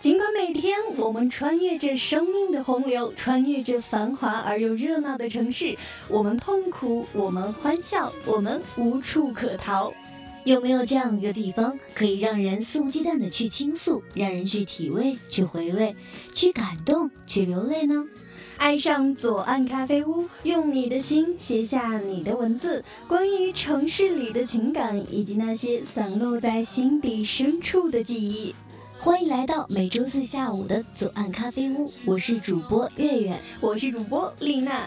尽管每天我们穿越着生命的洪流，穿越着繁华而又热闹的城市，我们痛苦，我们欢笑，我们无处可逃。有没有这样一个地方，可以让人肆无忌惮的去倾诉，让人去体味、去回味、去感动、去流泪呢？爱上左岸咖啡屋，用你的心写下你的文字，关于城市里的情感，以及那些散落在心底深处的记忆。欢迎来到每周四下午的左岸咖啡屋，我是主播月月，我是主播丽娜。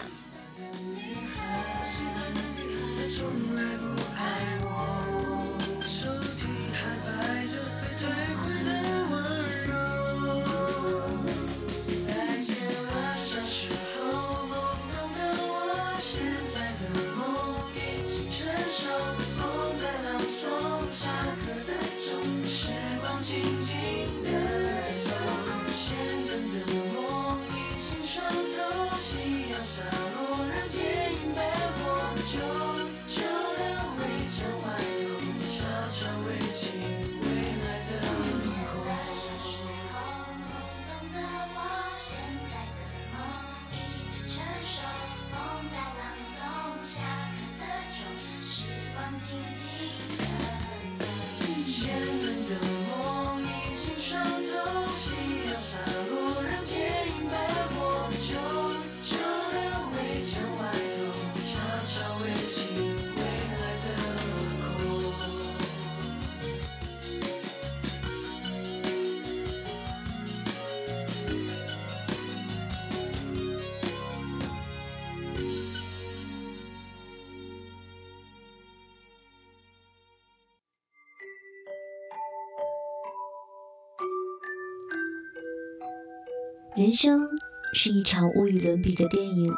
人生是一场无与伦比的电影，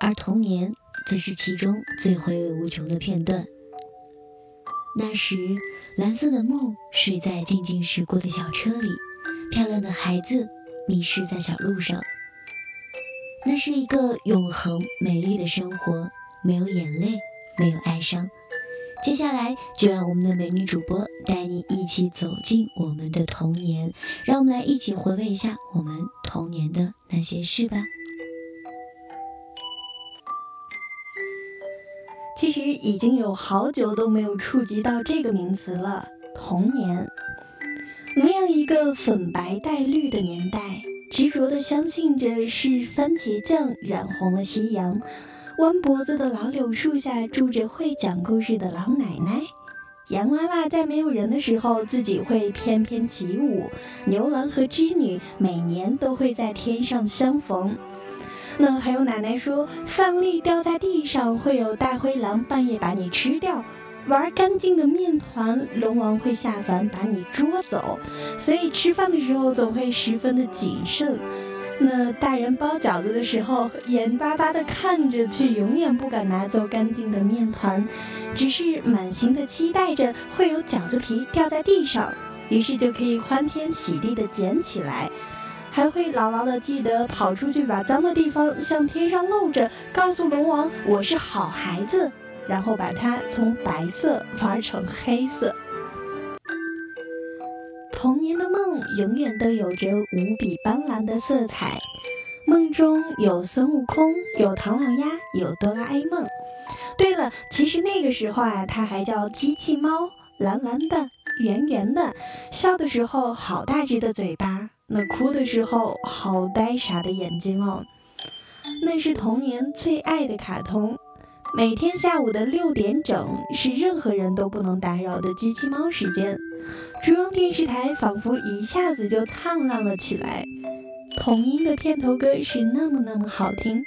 而童年则是其中最回味无穷的片段。那时，蓝色的梦睡在静静驶过的小车里，漂亮的孩子迷失在小路上。那是一个永恒美丽的生活，没有眼泪，没有哀伤。接下来，就让我们的美女主播带你一起走进我们的童年，让我们来一起回味一下我们童年的那些事吧。其实已经有好久都没有触及到这个名词了，童年。那样一个粉白带绿的年代，执着的相信着是番茄酱染红了夕阳。弯脖子的老柳树下住着会讲故事的老奶奶，洋娃娃在没有人的时候自己会翩翩起舞，牛郎和织女每年都会在天上相逢。那还有奶奶说，饭粒掉在地上会有大灰狼半夜把你吃掉，玩干净的面团龙王会下凡把你捉走，所以吃饭的时候总会十分的谨慎。那大人包饺子的时候，眼巴巴地看着，却永远不敢拿走干净的面团，只是满心的期待着会有饺子皮掉在地上，于是就可以欢天喜地的捡起来，还会牢牢的记得跑出去把脏的地方向天上露着，告诉龙王我是好孩子，然后把它从白色玩成黑色。童年的梦永远都有着无比斑斓的色彩，梦中有孙悟空，有唐老鸭，有哆啦 A 梦。对了，其实那个时候啊，它还叫机器猫，蓝蓝的，圆圆的，笑的时候好大只的嘴巴，那哭的时候好呆傻的眼睛哦。那是童年最爱的卡通。每天下午的六点整是任何人都不能打扰的机器猫时间，中央电视台仿佛一下子就灿烂了起来。童音的片头歌是那么那么好听，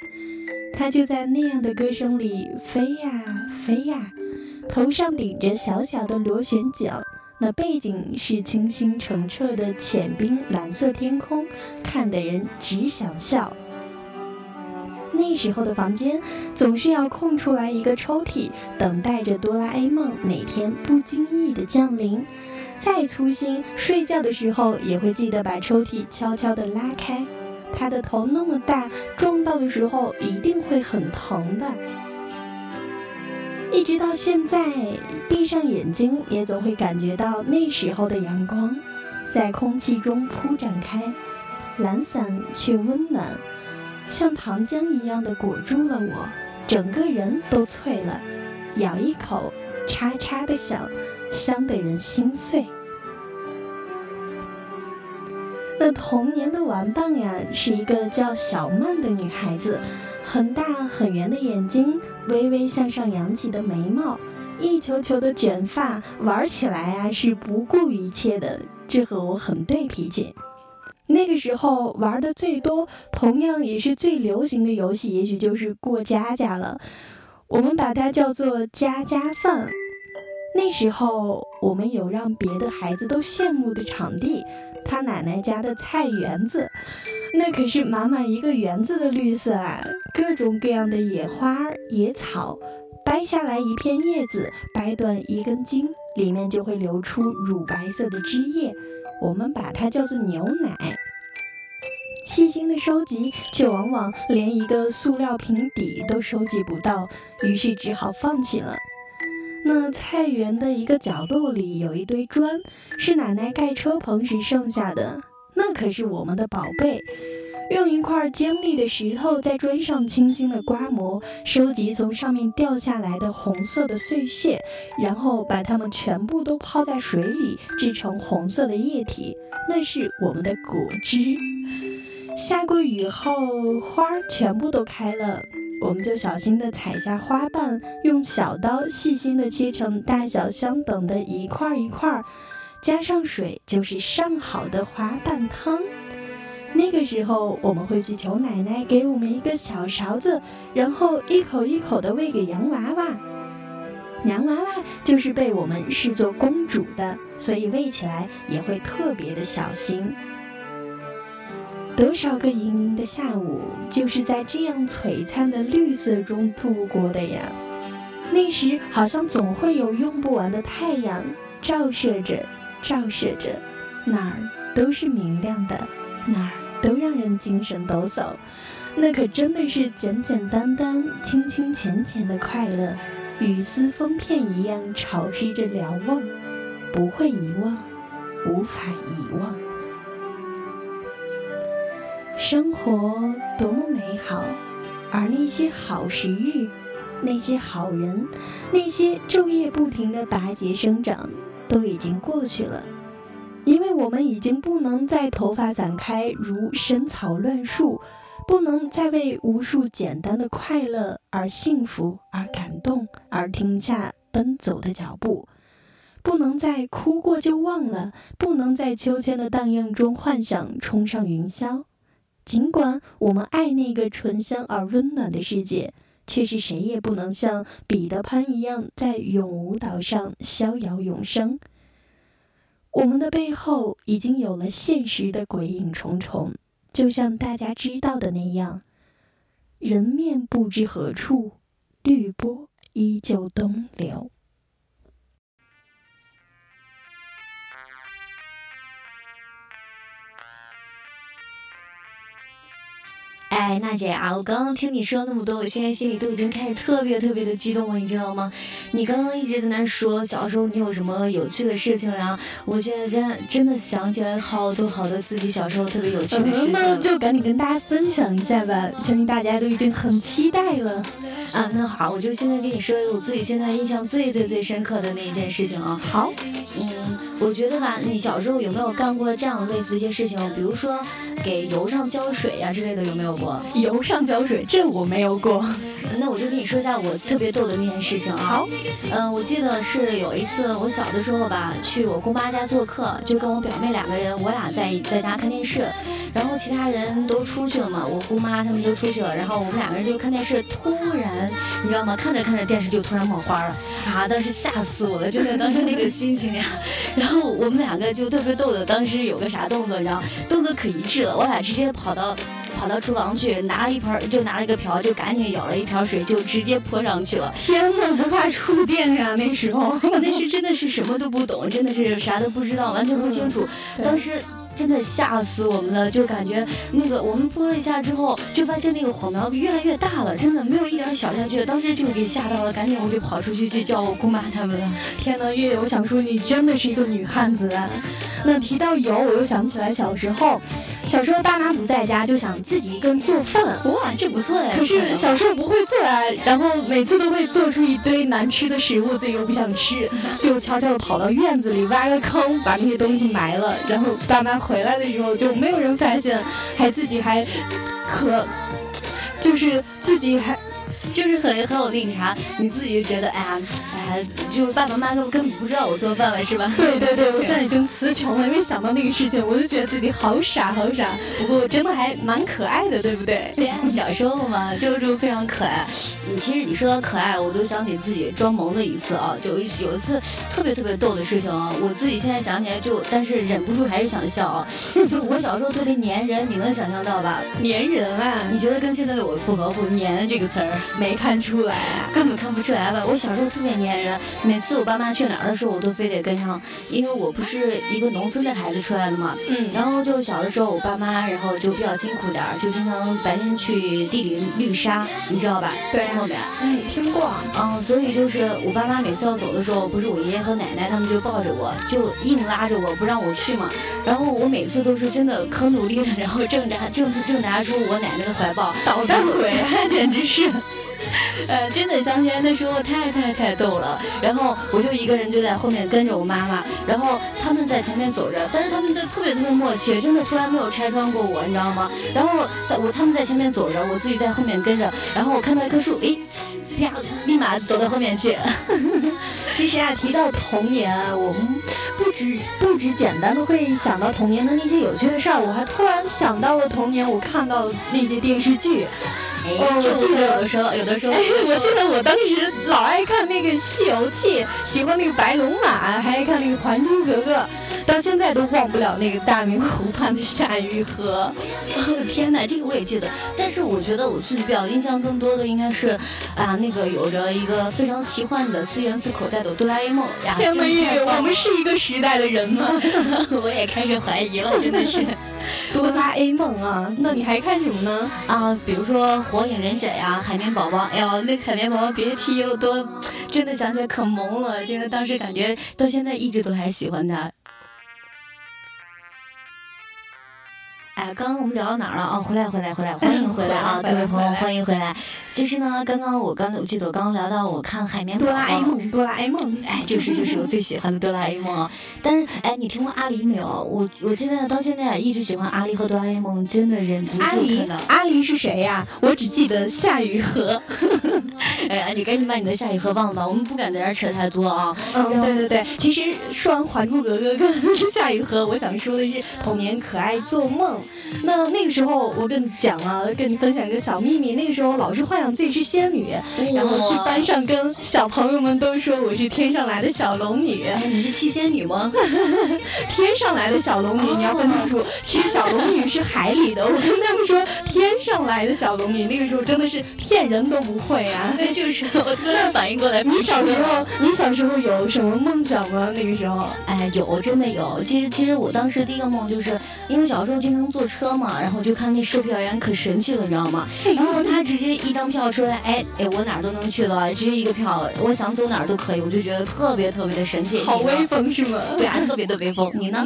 它就在那样的歌声里飞呀飞呀，头上顶着小小的螺旋桨，那背景是清新澄澈的浅冰蓝色天空，看得人只想笑。那时候的房间总是要空出来一个抽屉，等待着哆啦 A 梦哪天不经意的降临。再粗心，睡觉的时候也会记得把抽屉悄悄地拉开。他的头那么大，撞到的时候一定会很疼的。一直到现在，闭上眼睛也总会感觉到那时候的阳光。在空气中铺展开，懒散却温暖，像糖浆一样的裹住了我，整个人都脆了。咬一口，嚓嚓的响，香得人心碎。那童年的玩伴呀，是一个叫小曼的女孩子，很大很圆的眼睛，微微向上扬起的眉毛，一球球的卷发，玩起来啊是不顾一切的，这和我很对脾气。那个时候玩的最多，同样也是最流行的游戏，也许就是过家家了。我们把它叫做家家饭。那时候我们有让别的孩子都羡慕的场地，他奶奶家的菜园子，那可是满满一个园子的绿色啊，各种各样的野花野草，掰下来一片叶子，掰断一根茎，里面就会流出乳白色的汁液，我们把它叫做牛奶。细心的收集，却往往连一个塑料瓶底都收集不到，于是只好放弃了。那菜园的一个角落里有一堆砖，是奶奶盖车棚时剩下的，那可是我们的宝贝。用一块尖利的石头在砖上轻轻地刮磨，收集从上面掉下来的红色的碎屑，然后把它们全部都泡在水里，制成红色的液体，那是我们的果汁。下过雨后，花儿全部都开了，我们就小心地采下花瓣，用小刀细心地切成大小相等的一块一块，加上水，就是上好的花瓣汤。那个时候，我们会去求奶奶给我们一个小勺子，然后一口一口的喂给洋娃娃。洋娃娃就是被我们视作公主的，所以喂起来也会特别的小心。多少个盈盈的下午，就是在这样璀璨的绿色中度过的呀！那时好像总会有用不完的太阳照射着，照射着，哪儿都是明亮的，哪儿都让人精神抖擞。那可真的是简简单单、清清浅浅的快乐，雨丝风片一样潮湿着瞭望，不会遗忘，无法遗忘。生活多么美好，而那些好时日，那些好人，那些昼夜不停的拔节生长，都已经过去了。因为我们已经不能再头发散开如深草乱树，不能再为无数简单的快乐而幸福而感动而停下奔走的脚步，不能再哭过就忘了，不能在秋千的荡漾中幻想冲上云霄。尽管我们爱那个醇香而温暖的世界，却是谁也不能像彼得潘一样在永无岛上逍遥永生。我们的背后已经有了现实的鬼影重重，就像大家知道的那样，人面不知何处，绿波依旧东流。哎，娜姐啊，我刚刚听你说那么多，我现在心里都已经开始特别特别的激动了，你知道吗？你刚刚一直在那说小时候你有什么有趣的事情呀？我现在真真的想起来好多好多自己小时候特别有趣的事情。那就赶紧跟大家分享一下吧，相信大家都已经很期待了。啊，那好，我就现在跟你说我自己现在印象最最最深刻的那一件事情啊。好，嗯，我觉得吧，你小时候有没有干过这样类似一些事情？比如说给油上浇水呀之类的，有没有过？油上浇水，这我没有过。那我就跟你说一下我特别逗的那件事情啊。好，嗯，我记得是有一次我小的时候吧，去我姑妈家做客，就跟我表妹两个人，我俩在在家看电视，然后其他人都出去了嘛，我姑妈他们都出去了，然后我们两个人就看电视，突然你知道吗？看着看着电视就突然冒花了啊！当时吓死我了，真的，当时那个心情呀。然后我们两个就特别逗的，当时有个啥动作，然后动作可一致了，我俩直接跑到。跑到厨房去，拿了一盆，就拿了一个瓢，就赶紧舀了一瓢水，就直接泼上去了。天呐，不怕触电呀？那时候我，那是真的是什么都不懂，真的是啥都不知道，完全不清楚。当时真的吓死我们了，就感觉那个我们拨了一下之后，就发现那个火苗越来越大了，真的没有一点小下去，当时就给吓到了，赶紧我就跑出去去叫我姑妈他们了。天呐，月月，我想说你真的是一个女汉子啊！那提到油，我又想起来小时候，小时候爸妈不在家，就想自己一个人做饭。哇，这不错呀！可是小时候不会做啊，然后每次都会做出一堆难吃的食物，自己又不想吃，就悄悄的跑到院子里挖个坑，把那些东西埋了。然后爸妈回来的时候就没有人发现，还自己还可，就是自己还。就是很很有那个啥，你自己就觉得哎呀，哎呀，就爸爸妈妈都根本不知道我做饭了，是吧？对对对，我现在已经词穷了，因为想到那个事情，我就觉得自己好傻好傻。不过真的还蛮可爱的，对不对？对呀，小时候嘛，就就非常可爱。你其实你说到可爱，我都想起自己装萌的一次啊，就有一次特别特别逗的事情啊，我自己现在想起来就，但是忍不住还是想笑啊。我小时候特别粘人，你能想象到吧？粘人啊？你觉得跟现在的我符合不？粘这个词儿。没看出来啊，根本看不出来吧？我小时候特别粘人，每次我爸妈去哪儿的时候，我都非得跟上，因为我不是一个农村的孩子出来的嘛。嗯。然后就小的时候，我爸妈然后就比较辛苦点儿，就经常白天去地里绿沙，你知道吧？对。听过没？嗯，听过。嗯，所以就是我爸妈每次要走的时候，不是我爷爷和奶奶他们就抱着我，就硬拉着我不让我去嘛。然后我每次都是真的可努力的，然后挣扎挣挣扎出我奶奶的怀抱。捣蛋鬼，简直是。呃，真的想起来那时候太太太逗了。然后我就一个人就在后面跟着我妈妈，然后他们在前面走着，但是他们都特别特别默契，真的从来没有拆穿过我，你知道吗？然后我他们在前面走着，我自己在后面跟着。然后我看到一棵树，诶，啪，立马走到后面去。其实啊，提到童年，我们不止不止简单的会想到童年的那些有趣的事儿，我还突然想到了童年我看到那些电视剧。哦，我记得有的时候，有的时候，我记得我当时老爱看那个《西游记》，喜欢那个白龙马，还爱看那个《还珠格格》，到现在都忘不了那个大明湖畔的夏雨荷。天哪，这个我也记得，但是我觉得我自己比较印象更多的应该是啊，那个有着一个非常奇幻的四元素口袋的哆啦 A 梦。天哪，我们是一个时代的人吗？我也开始怀疑了，真的是。哆啦 A 梦啊，那你还看什么呢？啊，比如说火影忍者呀，海绵宝宝。哎呦，那海绵宝宝别提有多，真的想起来可萌了。真的当时感觉到现在一直都还喜欢他。哎，刚刚我们聊到哪儿了？哦，回来，回来，回来，欢迎回来啊，各位朋友，欢迎回来。就是呢，刚刚我刚才我记得我刚刚聊到我看海绵哆啦 A 梦，哆啦 A 梦，哎，就是就是我最喜欢的哆啦 A 梦。但是哎，你听过阿狸没有？我我现在到现在一直喜欢阿狸和哆啦 A 梦，真的忍不住阿狸，阿狸是谁呀？我只记得夏雨荷。哎，你赶紧把你的夏雨荷忘了吧，我们不敢在这扯太多啊。嗯，对对对，其实说完《还珠格格》跟夏雨荷，我想说的是童年可爱做梦。那那个时候我跟你讲啊，跟你分享一个小秘密，那个时候老是幻想。自己是仙女，然后去班上跟小朋友们都说我是天上来的小龙女。你是七仙女吗？天上来的小龙女，你要分清楚，其实小龙女是海里的。我跟他们说天上来的小龙女，那个时候真的是骗人都不会啊。那就是我突然反应过来，你小时候，你小时候有什么梦想吗？那个时候，哎，有，真的有。其实，其实我当时第一个梦就是因为小时候经常坐车嘛，然后就看那售票员可神气了，你知道吗？然后他直接一张。票出来，哎哎，我哪儿都能去了，直接一个票，我想走哪儿都可以，我就觉得特别特别的神奇，好威风是吗？对啊，特别的威风。你呢？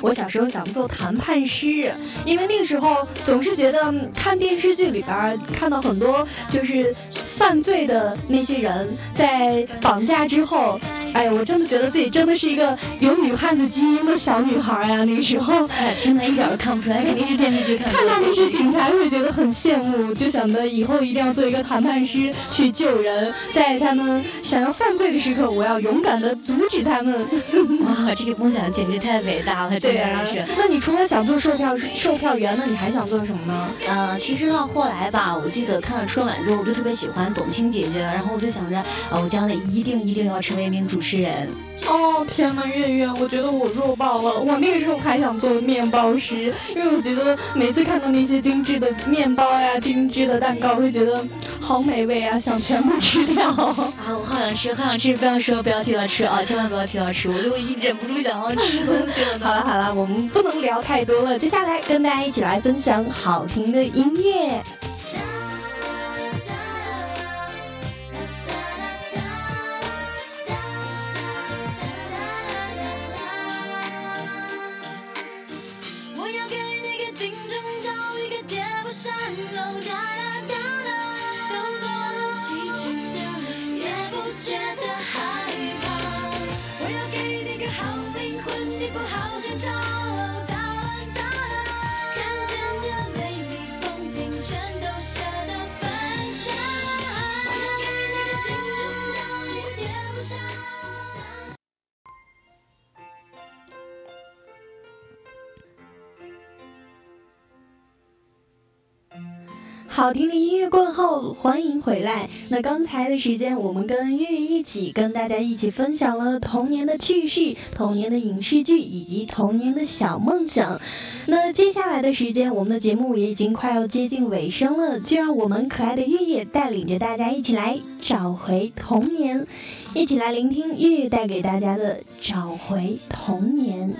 我小时候想做谈判师，因为那个时候总是觉得看电视剧里边看到很多就是犯罪的那些人在绑架之后，哎，我真的觉得自己真的是一个有女汉子基因的小女孩呀。那个时候，哎，天哪，一点都看不出来，肯定是电视剧看。看到那些警察会觉得很羡慕，就想着以后一定要做。一个谈判师去救人，在他们想要犯罪的时刻，我要勇敢的阻止他们。哇，这个梦想简直太伟大了，对啊，是。那你除了想做售票售票员，那你还想做什么呢？呃，其实到后来吧，我记得看了春晚之后，我就特别喜欢董卿姐姐，然后我就想着，啊，我将来一定一定要成为一名主持人。哦，天呐，月月，我觉得我弱爆了。我那个时候还想做面包师，因为我觉得每次看到那些精致的面包呀、精致的蛋糕，会觉得好美味啊，想全部吃掉。啊，我好想吃，好想吃！不要说，不要提到吃啊，千万不要提到吃，我就一忍不住想要吃东西了。好了好了，我们不能聊太多了，接下来跟大家一起来分享好听的音乐。好听的音乐过后，欢迎回来。那刚才的时间，我们跟月月一起跟大家一起分享了童年的趣事、童年的影视剧以及童年的小梦想。那接下来的时间，我们的节目也已经快要接近尾声了，就让我们可爱的月月带领着大家一起来找回童年，一起来聆听月月带给大家的找回童年。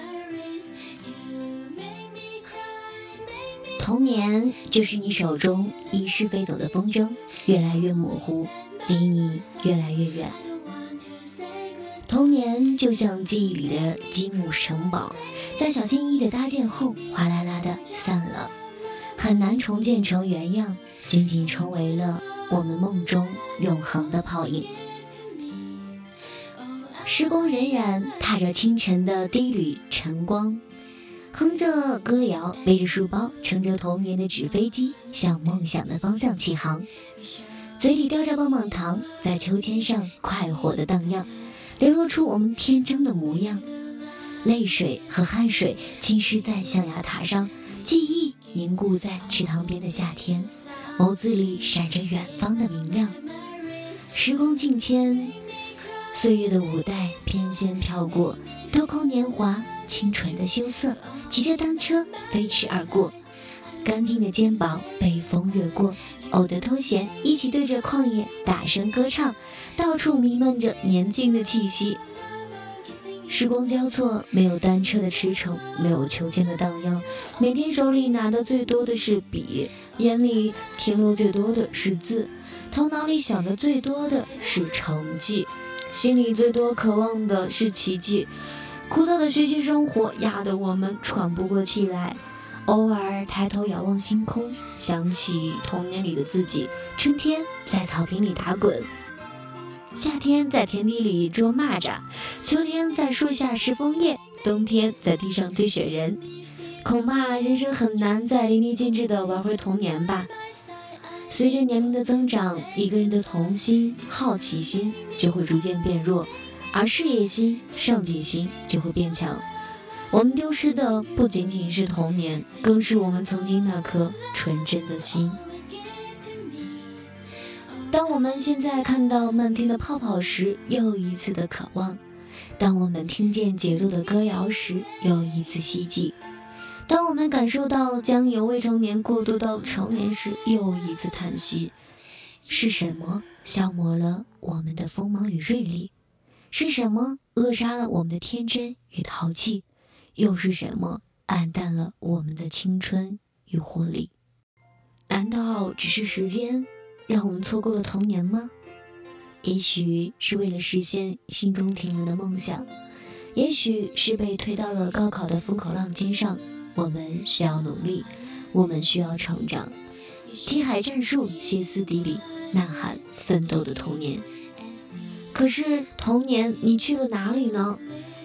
童年就是你手中遗失飞走的风筝，越来越模糊，离你越来越远。童年就像记忆里的积木城堡，在小心翼翼的搭建后，哗啦啦的散了，很难重建成原样，仅仅成为了我们梦中永恒的泡影。时光荏苒，踏着清晨的第一缕晨光。哼着歌谣，背着书包，乘着童年的纸飞机，向梦想的方向起航。嘴里叼着棒棒糖，在秋千上快活的荡漾，流露出我们天真的模样。泪水和汗水浸湿在象牙塔上，记忆凝固在池塘边的夏天，眸子里闪着远方的明亮。时光境迁，岁月的舞带翩跹飘过，偷空年华。清纯的羞涩，骑着单车飞驰而过，干净的肩膀被风掠过，偶的偷闲一起对着旷野大声歌唱，到处弥漫着年轻的气息。时光交错，没有单车的驰骋，没有秋千的荡漾，每天手里拿的最多的是笔，眼里停留最多的是字，头脑里想的最多的是成绩，心里最多渴望的是奇迹。枯燥的学习生活压得我们喘不过气来，偶尔抬头仰望星空，想起童年里的自己。春天在草坪里打滚，夏天在田地里捉蚂蚱，秋天在树下拾枫叶，冬天在地上堆雪人。恐怕人生很难再淋漓尽致地玩回童年吧。随着年龄的增长，一个人的童心、好奇心就会逐渐变弱。而事业心、上进心就会变强。我们丢失的不仅仅是童年，更是我们曾经那颗纯真的心。当我们现在看到漫天的泡泡时，又一次的渴望；当我们听见节奏的歌谣时，又一次希冀；当我们感受到将由未成年过渡到成年时，又一次叹息。是什么消磨了我们的锋芒与锐利？是什么扼杀了我们的天真与淘气？又是什么暗淡了我们的青春与活力？难道只是时间让我们错过了童年吗？也许是为了实现心中停留的梦想，也许是被推到了高考的风口浪尖上。我们需要努力，我们需要成长。听海战术，歇斯底里呐喊，奋斗的童年。可是童年，你去了哪里呢？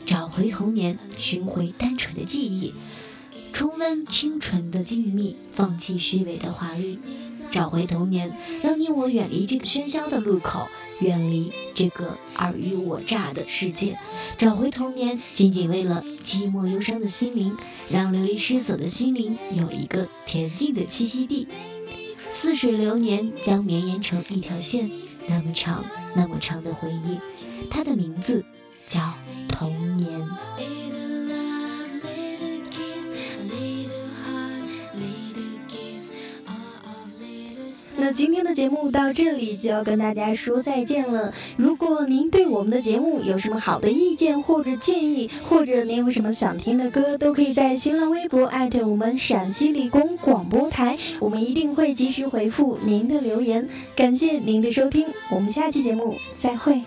找回童年，寻回单纯的记忆，重温清纯的静谧，放弃虚伪的华丽。找回童年，让你我远离这个喧嚣的路口，远离这个尔虞我诈的世界。找回童年，仅仅为了寂寞忧伤的心灵，让流离失所的心灵有一个恬静的栖息地。似水流年，将绵延成一条线，那么长。那么长的回忆，它的名字叫童年。今天的节目到这里就要跟大家说再见了。如果您对我们的节目有什么好的意见或者建议，或者您有什么想听的歌，都可以在新浪微博艾特我们陕西理工广播台，我们一定会及时回复您的留言。感谢您的收听，我们下期节目再会。